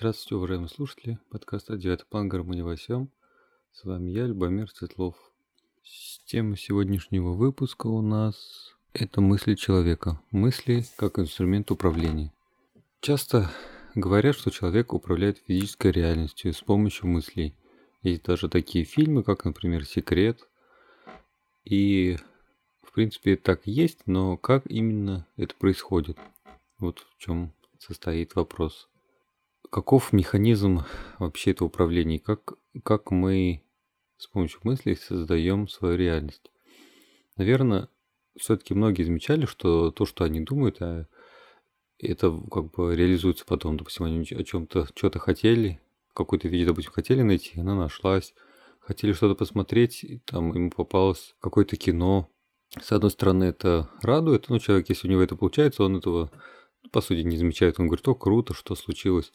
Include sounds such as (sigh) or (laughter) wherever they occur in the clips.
Здравствуйте, уважаемые слушатели. Подкаста «Девятый план. Гармония во всем». С вами я, Любомир Светлов. Тема сегодняшнего выпуска у нас – это мысли человека. Мысли как инструмент управления. Часто говорят, что человек управляет физической реальностью с помощью мыслей. Есть даже такие фильмы, как, например, «Секрет». И, в принципе, так и есть, но как именно это происходит? Вот в чем состоит вопрос каков механизм вообще этого управления? Как, как мы с помощью мыслей создаем свою реальность? Наверное, все-таки многие замечали, что то, что они думают, а это как бы реализуется потом. Допустим, они о чем-то что-то хотели, какую-то вещь, допустим, хотели найти, она нашлась. Хотели что-то посмотреть, там ему попалось какое-то кино. С одной стороны, это радует, но человек, если у него это получается, он этого, по сути, не замечает. Он говорит, о, круто, что случилось.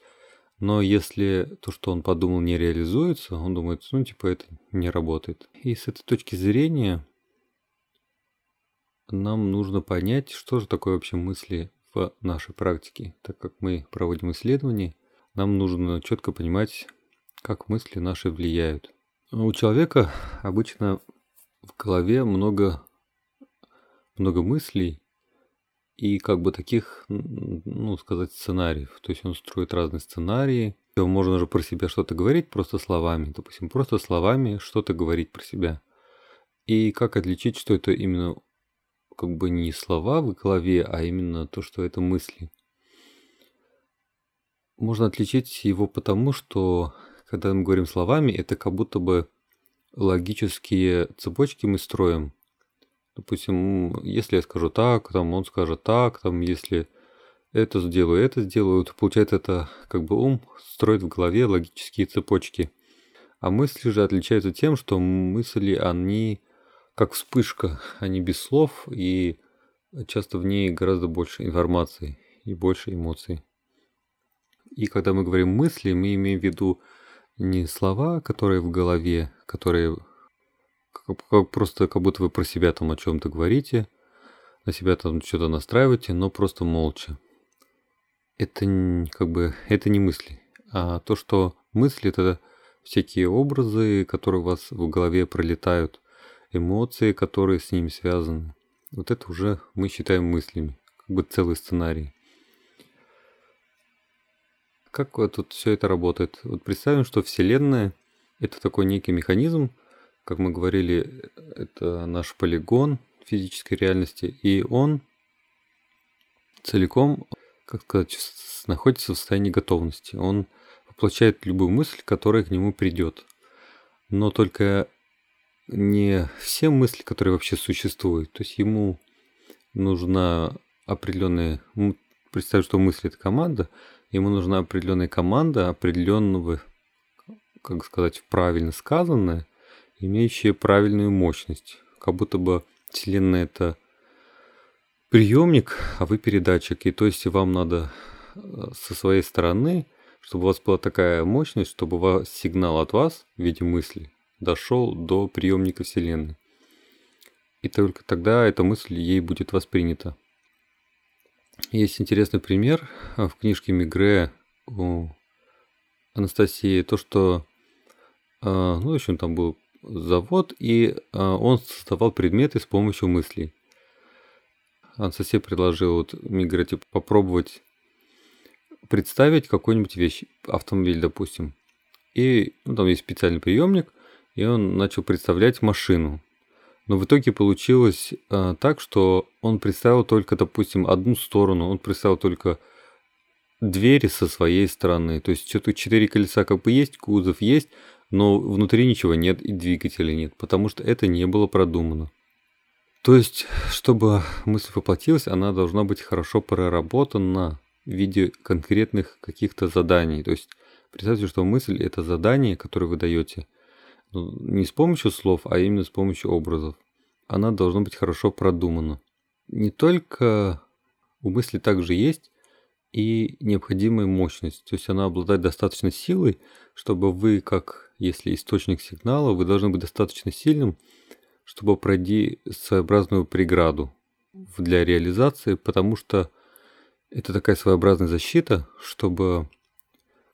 Но если то, что он подумал, не реализуется, он думает, ну, типа, это не работает. И с этой точки зрения нам нужно понять, что же такое вообще мысли в нашей практике. Так как мы проводим исследования, нам нужно четко понимать, как мысли наши влияют. У человека обычно в голове много, много мыслей, и как бы таких, ну, сказать, сценариев. То есть он строит разные сценарии. Можно же про себя что-то говорить просто словами. Допустим, просто словами что-то говорить про себя. И как отличить, что это именно как бы не слова в голове, а именно то, что это мысли. Можно отличить его потому, что когда мы говорим словами, это как будто бы логические цепочки мы строим. Допустим, если я скажу так, там он скажет так, там если это сделаю, это сделаю, то получается это как бы ум строит в голове логические цепочки. А мысли же отличаются тем, что мысли, они как вспышка, они без слов, и часто в ней гораздо больше информации и больше эмоций. И когда мы говорим мысли, мы имеем в виду не слова, которые в голове, которые как, просто как будто вы про себя там о чем-то говорите, на себя там что-то настраиваете, но просто молча. Это как бы (laughs) это не мысли, а то, что мысли это всякие образы, которые у вас в голове пролетают, эмоции, которые с ними связаны. Вот это уже мы считаем мыслями, как бы целый сценарий. Как вот тут все это работает? Вот представим, что Вселенная это такой некий механизм, как мы говорили, это наш полигон физической реальности, и он целиком, как сказать, находится в состоянии готовности. Он воплощает любую мысль, которая к нему придет. Но только не все мысли, которые вообще существуют. То есть ему нужна определенная... Представь, что мысль это команда. Ему нужна определенная команда определенного, как сказать, правильно сказанная, имеющие правильную мощность. Как будто бы Вселенная это приемник, а вы передатчик. И то есть вам надо э, со своей стороны, чтобы у вас была такая мощность, чтобы вас, сигнал от вас в виде мысли дошел до приемника Вселенной. И только тогда эта мысль ей будет воспринята. Есть интересный пример в книжке Мигре у Анастасии, то, что, э, ну, в общем, там был завод, и а, он создавал предметы с помощью мыслей. Ансосе предложил вот Мигре типа, попробовать представить какую-нибудь вещь, автомобиль, допустим. И ну, там есть специальный приемник, и он начал представлять машину. Но в итоге получилось а, так, что он представил только, допустим, одну сторону, он представил только двери со своей стороны. То есть что-то четыре колеса как бы есть, кузов есть, но внутри ничего нет и двигателя нет, потому что это не было продумано. То есть, чтобы мысль воплотилась, она должна быть хорошо проработана в виде конкретных каких-то заданий. То есть, представьте, что мысль – это задание, которое вы даете ну, не с помощью слов, а именно с помощью образов. Она должна быть хорошо продумана. Не только у мысли также есть и необходимая мощность. То есть она обладает достаточной силой, чтобы вы, как если источник сигнала, вы должны быть достаточно сильным, чтобы пройти своеобразную преграду для реализации, потому что это такая своеобразная защита, чтобы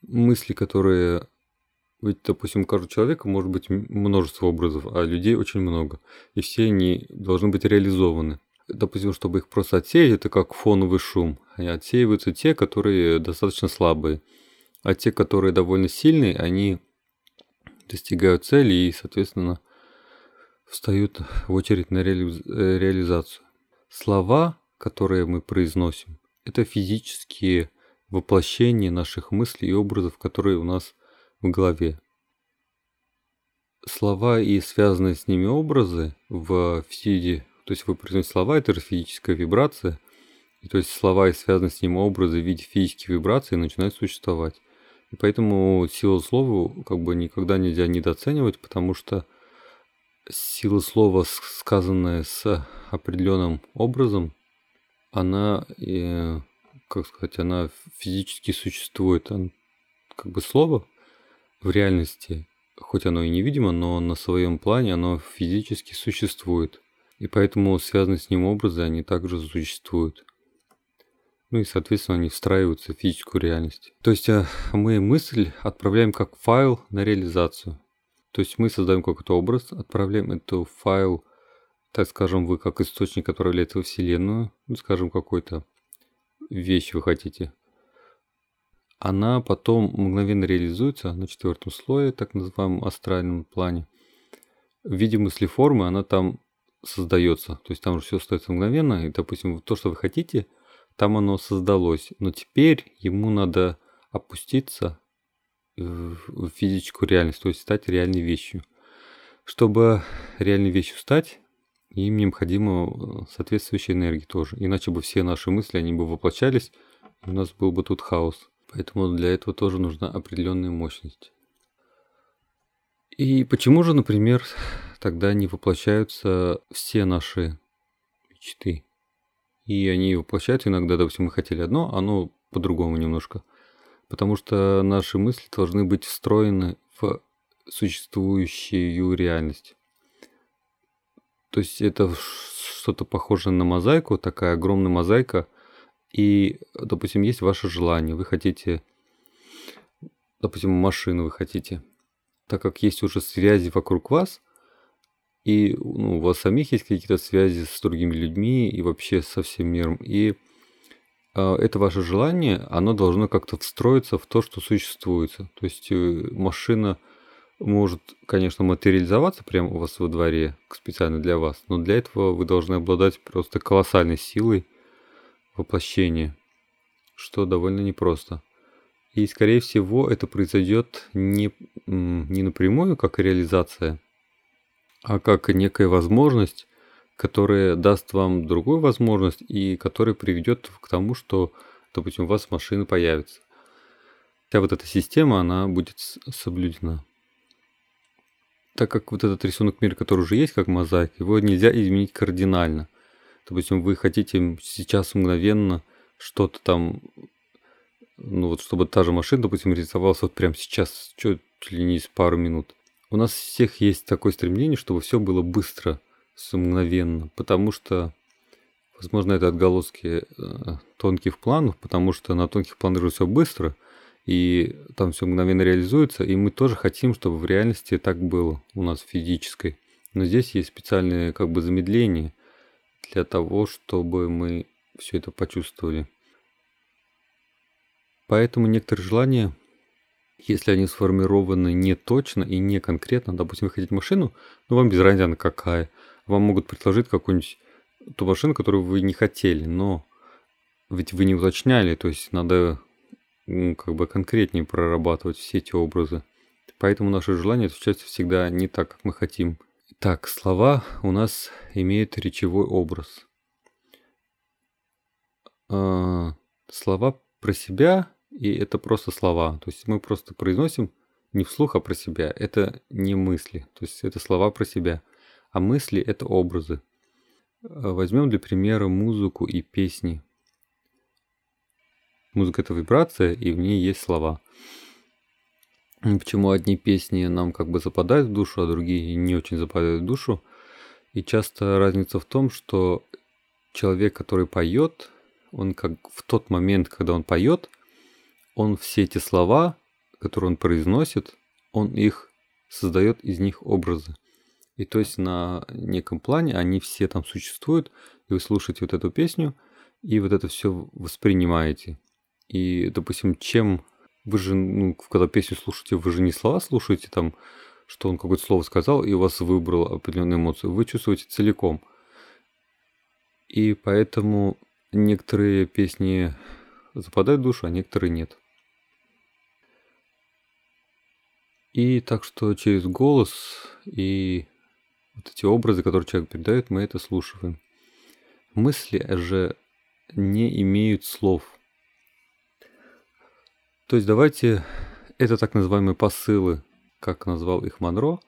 мысли, которые... Ведь, допустим, у каждого человека может быть множество образов, а людей очень много. И все они должны быть реализованы. Допустим, чтобы их просто отсеять, это как фоновый шум. И отсеиваются те, которые достаточно слабые. А те, которые довольно сильные, они достигают цели и, соответственно, встают в очередь на реали... Э, реализацию. Слова, которые мы произносим, это физические воплощения наших мыслей и образов, которые у нас в голове. Слова и связанные с ними образы в фиде, то есть вы произносите слова, это же физическая вибрация, и то есть слова и связанные с ними образы в виде физических вибраций начинают существовать. И поэтому силу слова как бы никогда нельзя недооценивать, потому что сила слова, сказанная с определенным образом, она, э, как сказать, она физически существует. Он, как бы слово в реальности, хоть оно и невидимо, но на своем плане оно физически существует. И поэтому связанные с ним образы, они также существуют. Ну и, соответственно, они встраиваются в физическую реальность. То есть э, мы мысль отправляем как файл на реализацию. То есть мы создаем какой-то образ, отправляем эту файл, так скажем, вы как источник, который является во Вселенную, ну, скажем, какой-то вещь вы хотите. Она потом мгновенно реализуется на четвертом слое, так называемом астральном плане. В виде мыслеформы она там создается. То есть там же все остается мгновенно. И, допустим, то, что вы хотите, там оно создалось. Но теперь ему надо опуститься в физическую реальность, то есть стать реальной вещью. Чтобы реальной вещью стать, им необходима э, соответствующая энергия тоже. Иначе бы все наши мысли, они бы воплощались, и у нас был бы тут хаос. Поэтому для этого тоже нужна определенная мощность. И почему же, например, тогда не воплощаются все наши мечты? И они воплощаются иногда, допустим, мы хотели одно, оно по-другому немножко – потому что наши мысли должны быть встроены в существующую реальность. То есть это что-то похожее на мозаику, такая огромная мозаика, и, допустим, есть ваше желание, вы хотите, допустим, машину вы хотите, так как есть уже связи вокруг вас, и ну, у вас самих есть какие-то связи с другими людьми и вообще со всем миром, и а, это ваше желание, оно должно как-то встроиться в то, что существует. То есть э, машина может, конечно, материализоваться прямо у вас во дворе специально для вас, но для этого вы должны обладать просто колоссальной силой воплощения, что довольно непросто. И, скорее всего, это произойдет не, не напрямую, как реализация, а как некая возможность которая даст вам другую возможность и которая приведет к тому, что, допустим, у вас машина появится. Вся вот эта система, она будет соблюдена. Так как вот этот рисунок мира, который уже есть, как мозаика, его нельзя изменить кардинально. Допустим, вы хотите сейчас мгновенно что-то там, ну вот чтобы та же машина, допустим, рисовалась вот прямо сейчас, чуть ли не из пару минут. У нас всех есть такое стремление, чтобы все было быстро – мгновенно, потому что, возможно, это отголоски э, тонких планов, потому что на тонких планах все быстро, и там все мгновенно реализуется, и мы тоже хотим, чтобы в реальности так было у нас физической. Но здесь есть специальные как бы замедления для того, чтобы мы все это почувствовали. Поэтому некоторые желания, если они сформированы не точно и не конкретно, допустим, вы хотите машину, ну вам без разницы она какая – вам могут предложить какую-нибудь ту машину, которую вы не хотели, но ведь вы не уточняли, то есть надо ну, как бы конкретнее прорабатывать все эти образы. Поэтому наши желания случаются всегда не так, как мы хотим. Так, слова у нас имеют речевой образ. А, слова про себя, и это просто слова. То есть мы просто произносим не вслух, а про себя. Это не мысли. То есть это слова про себя а мысли – это образы. Э, возьмем для примера музыку и песни. Музыка – это вибрация, и в ней есть слова. Почему одни песни нам как бы западают в душу, а другие не очень западают в душу? И часто разница в том, что человек, который поет, он как в тот момент, когда он поет, он все эти слова которые он произносит, он их создает из них образы. И то есть на неком плане они все там существуют, и вы слушаете вот эту песню, и вот это все воспринимаете. И, допустим, чем вы же, ну, когда песню слушаете, вы же не слова слушаете там, что он какое-то слово сказал, и у вас выбрал определенную эмоцию. Вы чувствуете целиком. И поэтому некоторые песни западают в душу, а некоторые нет. И так что через голос и вот эти образы, которые человек передает, мы это слушаем. Мысли же не имеют слов. То есть давайте, это так называемые посылы, как назвал их Монро,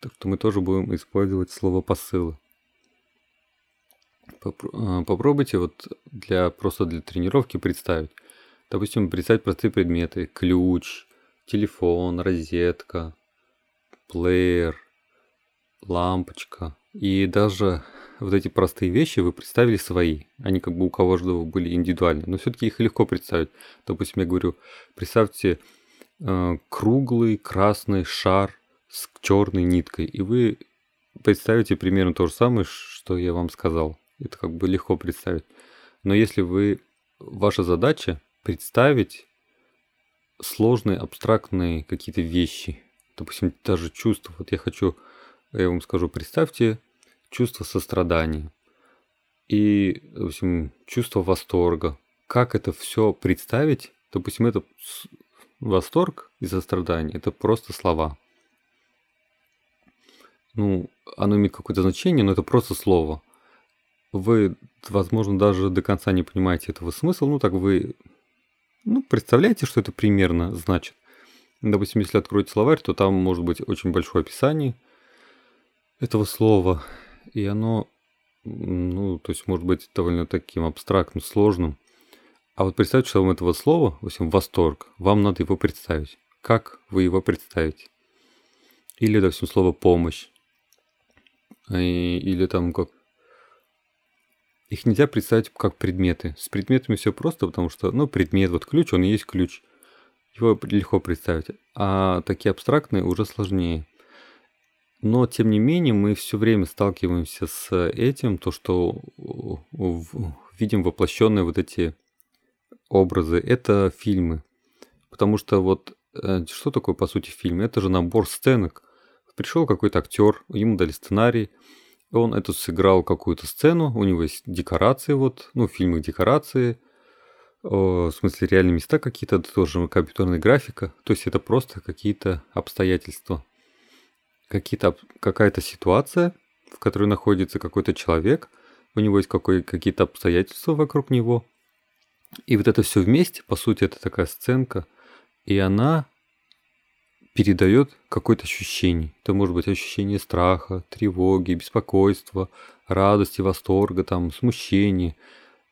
так что мы тоже будем использовать слово посылы. А, попробуйте вот для просто для тренировки представить. Допустим, представить простые предметы. Ключ, телефон, розетка, плеер, лампочка. И даже вот эти простые вещи вы представили свои. Они как бы у каждого были индивидуальны. Но все-таки их легко представить. Допустим, я говорю, представьте э, круглый красный шар с черной ниткой. И вы представите примерно то же самое, что я вам сказал. Это как бы легко представить. Но если вы... Ваша задача представить сложные, абстрактные какие-то вещи. Допустим, даже чувства. Вот я хочу, я вам скажу, представьте чувство сострадания и, допустим, чувство восторга. Как это все представить? Допустим, это восторг и сострадание – это просто слова. Ну, оно имеет какое-то значение, но это просто слово. Вы, возможно, даже до конца не понимаете этого смысла, ну так вы ну, представляете, что это примерно значит? Допустим, если откроете словарь, то там может быть очень большое описание этого слова, и оно, ну, то есть может быть довольно таким абстрактным, сложным. А вот представьте, что вам этого слова, в общем, восторг, вам надо его представить. Как вы его представите? Или, допустим, слово помощь. или там как их нельзя представить как предметы. С предметами все просто, потому что, ну, предмет, вот ключ, он и есть ключ. Его легко представить. А такие абстрактные уже сложнее. Но, тем не менее, мы все время сталкиваемся с этим, то, что видим воплощенные вот эти образы. Это фильмы. Потому что вот э, что такое, по сути, фильм? Это же набор сценок. Пришел какой-то актер, ему дали сценарий, он эту сыграл какую-то сцену, у него есть декорации, вот, ну, в фильмах декорации, в смысле реальные места какие-то, это тоже компьютерная графика, то есть это просто какие-то обстоятельства, какие-то, какая-то ситуация, в которой находится какой-то человек, у него есть какой, какие-то обстоятельства вокруг него, и вот это все вместе, по сути, это такая сценка, и она передает какое-то ощущение. Это может быть ощущение страха, тревоги, беспокойства, радости, восторга, там, смущения,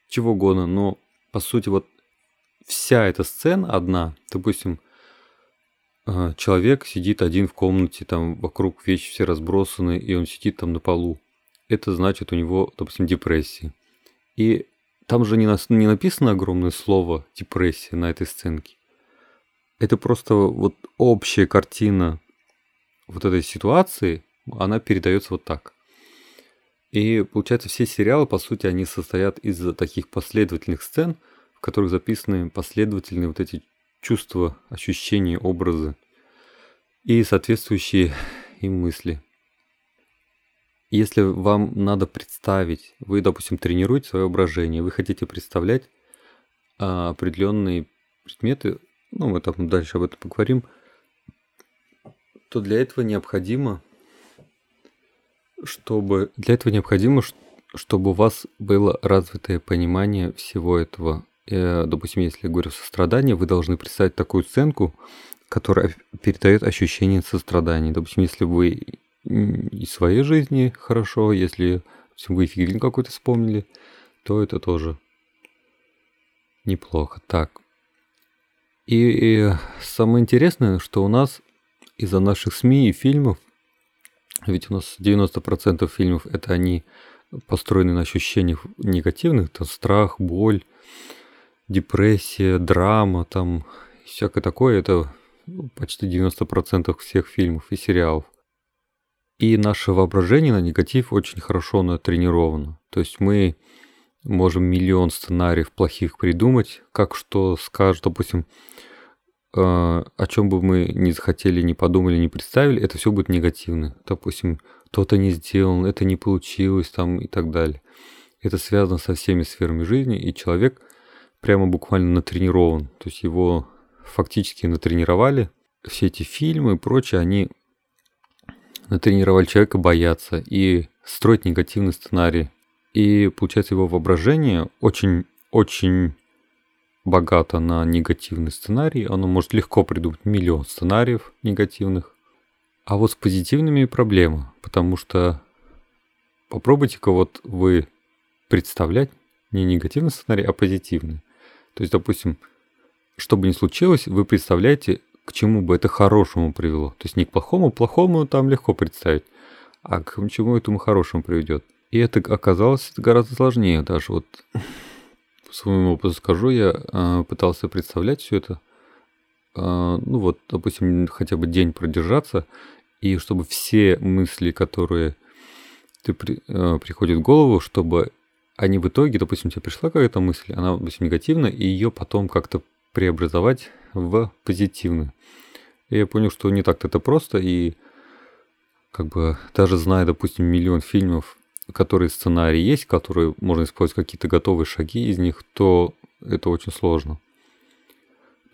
чего угодно. Но, по сути, вот вся эта сцена одна, допустим, а, человек сидит один в комнате, там вокруг вещи все разбросаны, и он сидит там на полу. Это значит у него, допустим, депрессия. И там же не, не написано огромное слово депрессия на этой сценке это просто вот общая картина вот этой ситуации, она передается вот так. И получается, все сериалы, по сути, они состоят из таких последовательных сцен, в которых записаны последовательные вот эти чувства, ощущения, образы и соответствующие им мысли. Если вам надо представить, вы, допустим, тренируете свое воображение, вы хотите представлять а, определенные предметы ну, мы там дальше об этом поговорим, то для этого необходимо, чтобы для этого необходимо, чтобы у вас было развитое понимание всего этого. И, допустим, если я говорю сострадание, вы должны представить такую сценку, которая передает ощущение сострадания. Допустим, если вы из своей жизни хорошо, если вы фильм какой-то вспомнили, то это тоже неплохо. Так, и, и самое интересное, что у нас из-за наших СМИ и фильмов, ведь у нас 90% фильмов это они построены на ощущениях негативных, там страх, боль, депрессия, драма, там всякое такое, это ну, почти 90% всех фильмов и сериалов. И наше воображение на негатив очень хорошо натренировано. То есть мы можем миллион сценариев плохих придумать, как что скажет, допустим, э, о чем бы мы не захотели, не подумали, не представили, это все будет негативно. Допустим, кто-то не сделал, это не получилось там и так далее. Это связано со всеми сферами жизни, и человек прямо буквально натренирован. То есть его фактически натренировали. Все эти фильмы и прочее, они натренировали человека бояться и строить негативный сценарий. И получается его воображение очень-очень богато на негативный сценарий. Оно может легко придумать миллион сценариев негативных. А вот с позитивными проблема, потому что попробуйте-ка вот вы представлять не негативный сценарий, а позитивный. То есть, допустим, что бы ни случилось, вы представляете, к чему бы это хорошему привело. То есть не к плохому, плохому там легко представить, а к чему этому хорошему приведет. И это оказалось гораздо сложнее даже. Вот по своему опыту скажу, я э, пытался представлять все это. Э, ну вот, допустим, хотя бы день продержаться, и чтобы все мысли, которые ты при, э, приходят в голову, чтобы они в итоге, допустим, тебе пришла какая-то мысль, она, допустим, негативная, и ее потом как-то преобразовать в позитивную. И я понял, что не так-то это просто, и как бы даже зная, допустим, миллион фильмов, которые сценарии есть, которые можно использовать какие-то готовые шаги из них, то это очень сложно.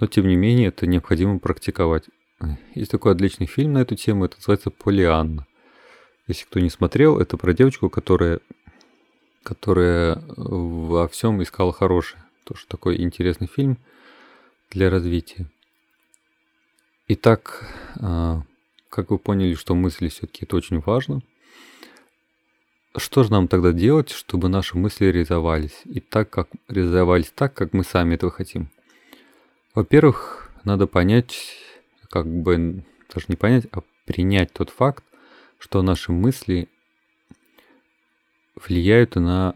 Но тем не менее, это необходимо практиковать. Есть такой отличный фильм на эту тему, это называется «Полианна». Если кто не смотрел, это про девочку, которая, которая во всем искала хорошее. Тоже такой интересный фильм – для развития. Итак, а, как вы поняли, что мысли все-таки это очень важно. Что же нам тогда делать, чтобы наши мысли реализовались? И так, как реализовались так, как мы сами этого хотим? Во-первых, надо понять, как бы даже не понять, а принять тот факт, что наши мысли влияют на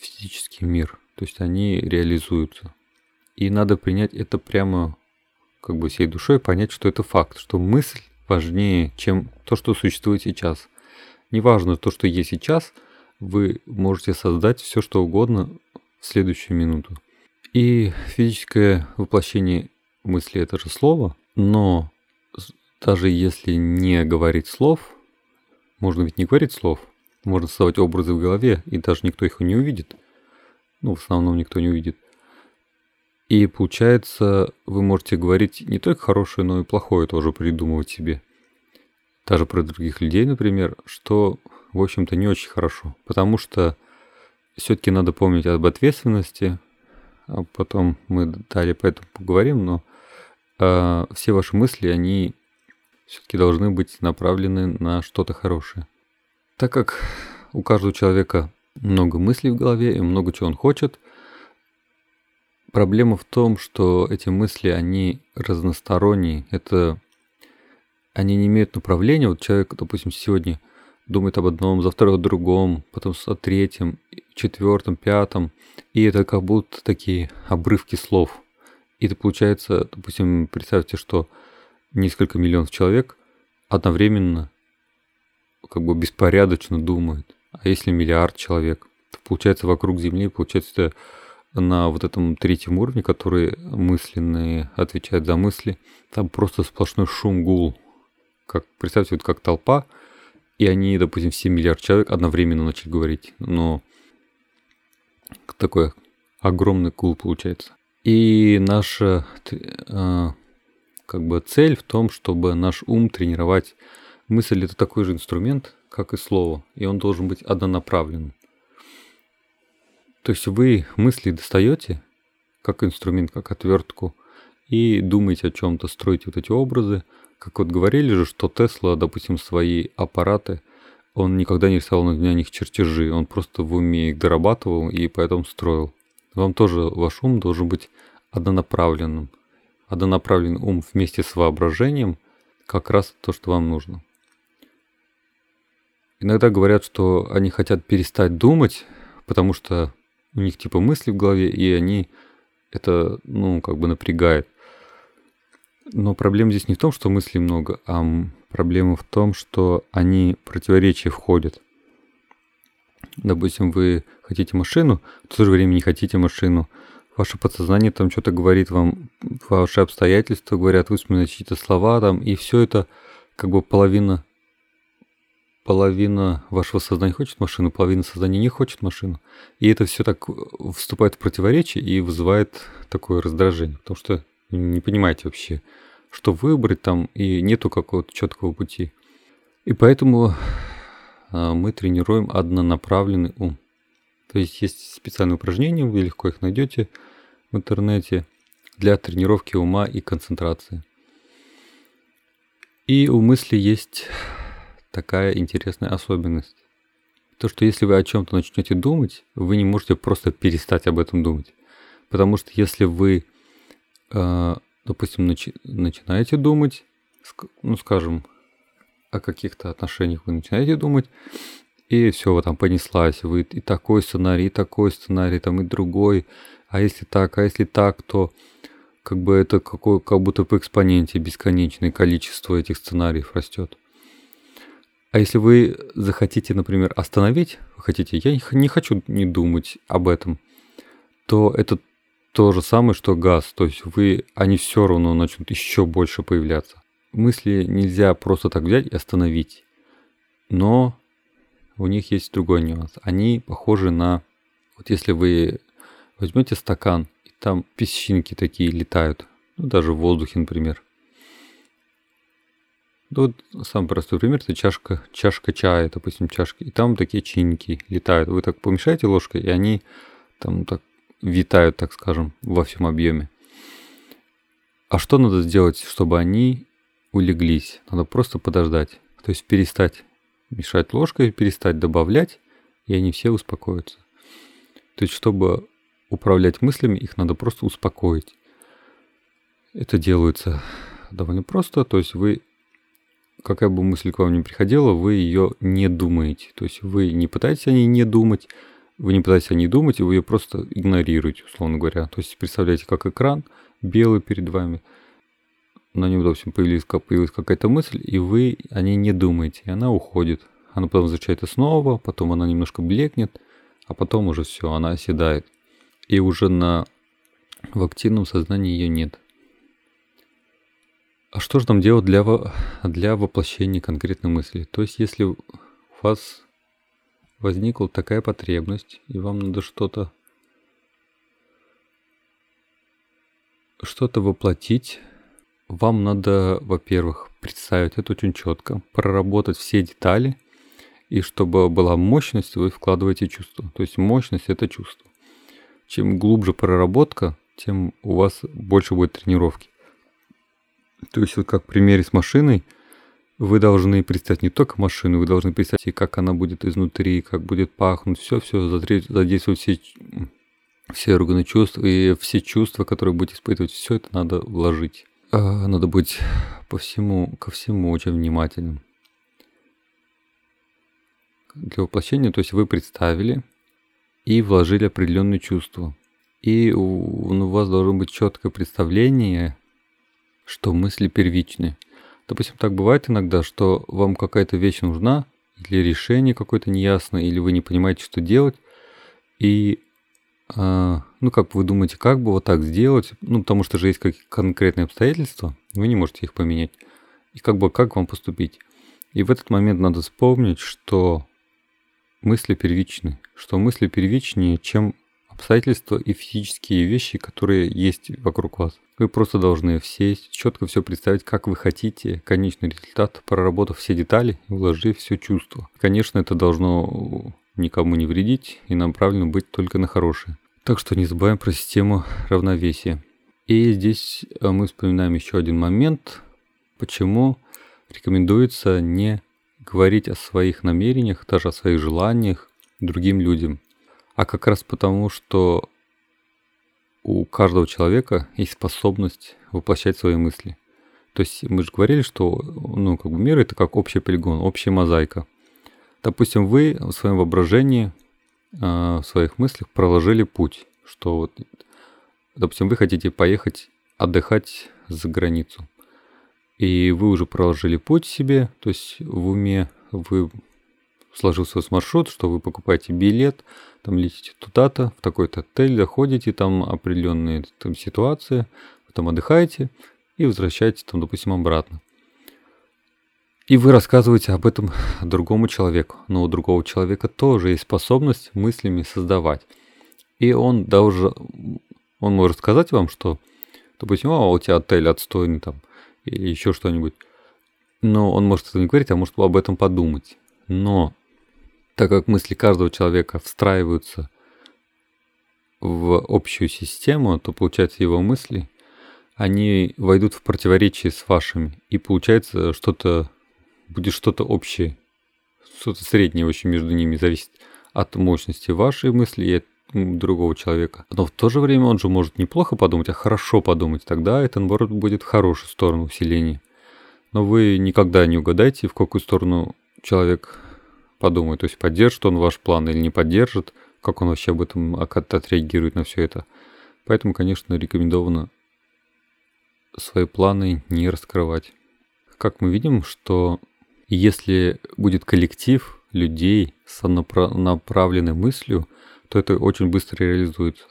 физический мир, то есть они реализуются. И надо принять это прямо как бы всей душой, понять, что это факт, что мысль важнее, чем то, что существует сейчас. Неважно то, что есть сейчас, вы можете создать все, что угодно в следующую минуту. И физическое воплощение мысли – это же слово, но даже если не говорить слов, можно ведь не говорить слов, можно создавать образы в голове, и даже никто их не увидит. Ну, в основном никто не увидит. И получается, вы можете говорить не только хорошее, но и плохое тоже придумывать себе. Даже про других людей, например, что, в общем-то, не очень хорошо. Потому что все-таки надо помнить об ответственности, а потом мы далее по этому поговорим, но э, все ваши мысли, они все-таки должны быть направлены на что-то хорошее. Так как у каждого человека много мыслей в голове и много чего он хочет – Проблема в том, что эти мысли, они разносторонние. Это они не имеют направления. Вот человек, допустим, сегодня думает об одном, завтра о другом, потом о третьем, четвертом, пятом. И это как будто такие обрывки слов. И это получается, допустим, представьте, что несколько миллионов человек одновременно как бы беспорядочно думают. А если миллиард человек, то получается вокруг Земли, получается на вот этом третьем уровне, который мысленные отвечает за мысли, там просто сплошной шум, гул. Как, представьте, вот как толпа, и они, допустим, 7 миллиард человек одновременно начали говорить. Но такой огромный гул получается. И наша э, как бы цель в том, чтобы наш ум тренировать. Мысль это такой же инструмент, как и слово, и он должен быть однонаправленным. То есть вы мысли достаете как инструмент, как отвертку, и думаете о чем-то, строите вот эти образы. Как вот говорили же, что Тесла, допустим, свои аппараты, он никогда не рисовал на них чертежи, он просто в уме их дорабатывал и поэтому строил. Вам тоже ваш ум должен быть однонаправленным. Однонаправленный ум вместе с воображением как раз то, что вам нужно. Иногда говорят, что они хотят перестать думать, потому что у них типа мысли в голове, и они это, ну, как бы напрягает. Но проблема здесь не в том, что мыслей много, а проблема в том, что они противоречия входят. Допустим, вы хотите машину, в то же время не хотите машину. Ваше подсознание там что-то говорит вам, ваши обстоятельства говорят, вы вспоминаете чьи-то слова там, и все это как бы половина половина вашего сознания хочет машину, половина сознания не хочет машину. И это все так вступает в противоречие и вызывает такое раздражение, потому что не понимаете вообще, что выбрать там, и нету какого-то четкого пути. И поэтому а, мы тренируем однонаправленный ум. То есть есть специальные упражнения, вы легко их найдете в интернете для тренировки ума и концентрации. И у мысли есть такая интересная особенность. То, что если вы о чем-то начнете думать, вы не можете просто перестать об этом думать. Потому что если вы, допустим, начи- начинаете думать, ну, скажем, о каких-то отношениях вы начинаете думать, и все, вот там понеслась, вы и такой сценарий, и такой сценарий, там и другой, а если так, а если так, то как бы это какое, как будто по экспоненте бесконечное количество этих сценариев растет. А если вы захотите, например, остановить, вы хотите, я не хочу не думать об этом, то это то же самое, что газ. То есть вы, они все равно начнут еще больше появляться. Мысли нельзя просто так взять и остановить. Но у них есть другой нюанс. Они похожи на... Вот если вы возьмете стакан, и там песчинки такие летают, ну даже в воздухе, например, ну, вот самый простой пример, это чашка, чашка чая, допустим, чашки, и там такие чиники летают. Вы так помешаете ложкой, и они там так витают, так скажем, во всем объеме. А что надо сделать, чтобы они улеглись? Надо просто подождать. То есть перестать мешать ложкой, перестать добавлять, и они все успокоятся. То есть, чтобы управлять мыслями, их надо просто успокоить. Это делается довольно просто. То есть вы какая бы мысль к вам ни приходила, вы ее не думаете. То есть вы не пытаетесь о ней не думать, вы не пытаетесь о ней думать, и вы ее просто игнорируете, условно говоря. То есть представляете, как экран белый перед вами, на нем, допустим, появилась, появилась какая-то мысль, и вы о ней не думаете, и она уходит. Она потом возвращается снова, потом она немножко блекнет, а потом уже все, она оседает. И уже на в активном сознании ее нет. А что же нам делать для, для воплощения конкретной мысли? То есть, если у вас возникла такая потребность, и вам надо что-то что-то воплотить, вам надо, во-первых, представить это очень четко, проработать все детали, и чтобы была мощность, вы вкладываете чувство. То есть мощность – это чувство. Чем глубже проработка, тем у вас больше будет тренировки. То есть вот как в примере с машиной, вы должны представить не только машину, вы должны представить, как она будет изнутри, как будет пахнуть, все-все, задействовать все, все органы чувств и все чувства, которые будете испытывать, все это надо вложить. А, надо быть по всему, ко всему очень внимательным. Для воплощения, то есть вы представили и вложили определенные чувства. И у, у вас должно быть четкое представление что мысли первичны. Допустим, так бывает иногда, что вам какая-то вещь нужна, или решение какое-то неясно, или вы не понимаете, что делать, и а, ну, как вы думаете, как бы вот так сделать, ну, потому что же есть какие конкретные обстоятельства, вы не можете их поменять, и как бы как вам поступить. И в этот момент надо вспомнить, что мысли первичны, что мысли первичнее, чем обстоятельства и физические вещи, которые есть вокруг вас. Вы просто должны все четко все представить, как вы хотите конечный результат, проработав все детали и вложив все чувство. Конечно, это должно никому не вредить и направлено быть только на хорошее. Так что не забываем про систему равновесия. И здесь э, мы вспоминаем еще один момент, почему рекомендуется не говорить о своих намерениях, даже о своих желаниях другим людям а как раз потому, что у каждого человека есть способность воплощать свои мысли. То есть мы же говорили, что ну, как бы мир это как общий полигон, общая мозаика. Допустим, вы в своем воображении, а, в своих мыслях проложили путь, что вот, допустим, вы хотите поехать отдыхать за границу. и вы уже проложили путь себе, то есть в уме вы сложился с маршрут, что вы покупаете билет, там летите туда-то, в такой-то отель, доходите, там определенные там, ситуации, потом отдыхаете и возвращаетесь там, допустим, обратно. И вы рассказываете об этом (laughs) другому человеку. Но у другого человека тоже есть способность мыслями создавать. И он даже, он может сказать вам, что, допустим, а у тебя отель отстойный там, или еще что-нибудь. Но он может это не говорить, а может об этом подумать. Но так как мысли каждого человека встраиваются в общую систему, то получается его мысли, они войдут в противоречие с вашими. И получается что-то будет что-то общее, что-то среднее очень между ними, зависит от мощности вашей мысли и от другого человека. Но в то же время он же может неплохо подумать, а хорошо подумать. Тогда это, наоборот, будет в хорошую сторону усиления. Но вы никогда не угадаете, в какую сторону человек подумает. То есть поддержит он ваш план или не поддержит, как он вообще об этом отреагирует на все это. Поэтому, конечно, рекомендовано свои планы не раскрывать. Как мы видим, что если будет коллектив людей с направленной мыслью, то это очень быстро реализуется.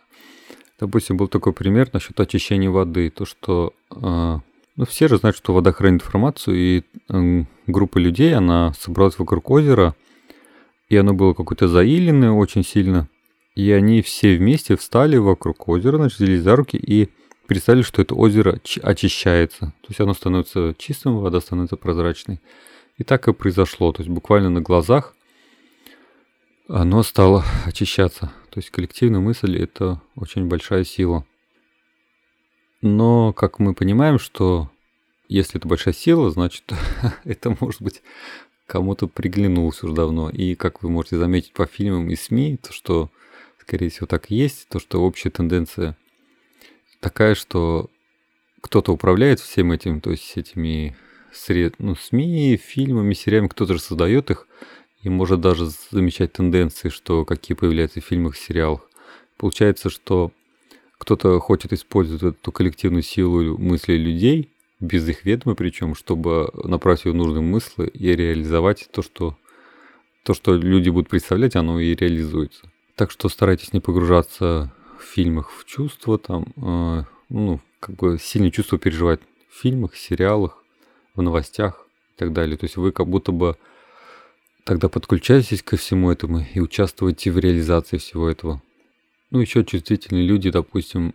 Допустим, был такой пример насчет очищения воды. То, что э, ну, все же знают, что вода хранит информацию, и э, группа людей, она собралась вокруг озера, и оно было какое-то заиленное очень сильно. И они все вместе встали вокруг озера, значит, взялись за руки и представили, что это озеро очищается. То есть оно становится чистым, вода становится прозрачной. И так и произошло. То есть буквально на глазах оно стало очищаться. То есть коллективная мысль – это очень большая сила. Но, как мы понимаем, что если это большая сила, значит, (laughs) это может быть кому-то приглянулось уже давно. И как вы можете заметить по фильмам и СМИ, то что, скорее всего, так и есть, то что общая тенденция такая, что кто-то управляет всем этим, то есть этими сред... ну, СМИ, фильмами, сериалами, кто-то же создает их, и может даже замечать тенденции, что какие появляются в фильмах, сериалах. Получается, что кто-то хочет использовать эту коллективную силу мысли людей, без их ведома причем, чтобы направить ее в нужные мысли и реализовать то, что, то, что люди будут представлять, оно и реализуется. Так что старайтесь не погружаться в фильмах в чувства, там, э, ну, как бы сильные чувства переживать в фильмах, сериалах, в новостях и так далее. То есть вы как будто бы тогда подключаетесь ко всему этому и участвуете в реализации всего этого. Ну, еще чувствительные люди, допустим,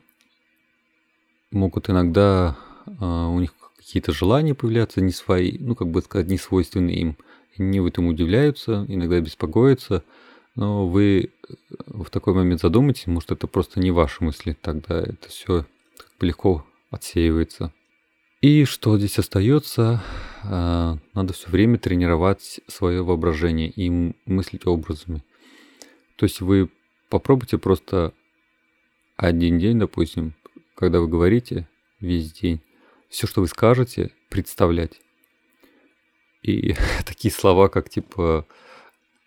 могут иногда у них какие-то желания появляться не свои, ну, как бы сказать, не свойственные им. Они в этом удивляются, иногда беспокоятся, но вы в такой момент задумайтесь, может, это просто не ваши мысли, тогда это все легко отсеивается. И что здесь остается? А, надо все время тренировать свое воображение и мыслить образами. То есть вы попробуйте просто один день, допустим, когда вы говорите весь день, все, что вы скажете, представлять. И (laughs) такие слова, как типа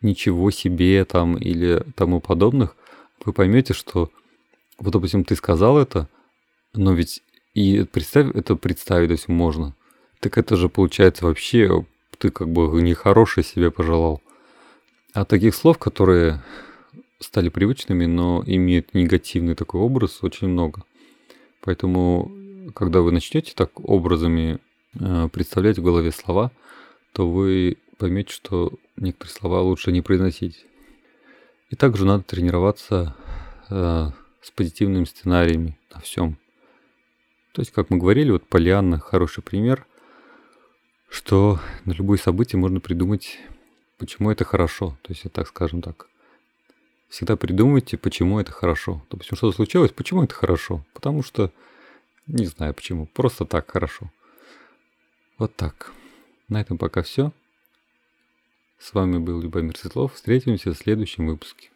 ничего себе там или тому подобных, вы поймете, что вот, допустим, ты сказал это, но ведь и представь, это представить, то есть можно. Так это же получается вообще, ты как бы нехорошее себе пожелал. А таких слов, которые стали привычными, но имеют негативный такой образ, очень много. Поэтому, когда вы начнете так образами э, представлять в голове слова, то вы поймете, что некоторые слова лучше не произносить. И также надо тренироваться э, с позитивными сценариями на всем. То есть, как мы говорили, вот Полианна хороший пример, что на любое событие можно придумать, почему это хорошо. То есть, так скажем так. Всегда придумайте, почему это хорошо. Допустим, что-то случилось, почему это хорошо? Потому что, не знаю почему, просто так хорошо. Вот так. На этом пока все. С вами был Любомир Светлов. Встретимся в следующем выпуске.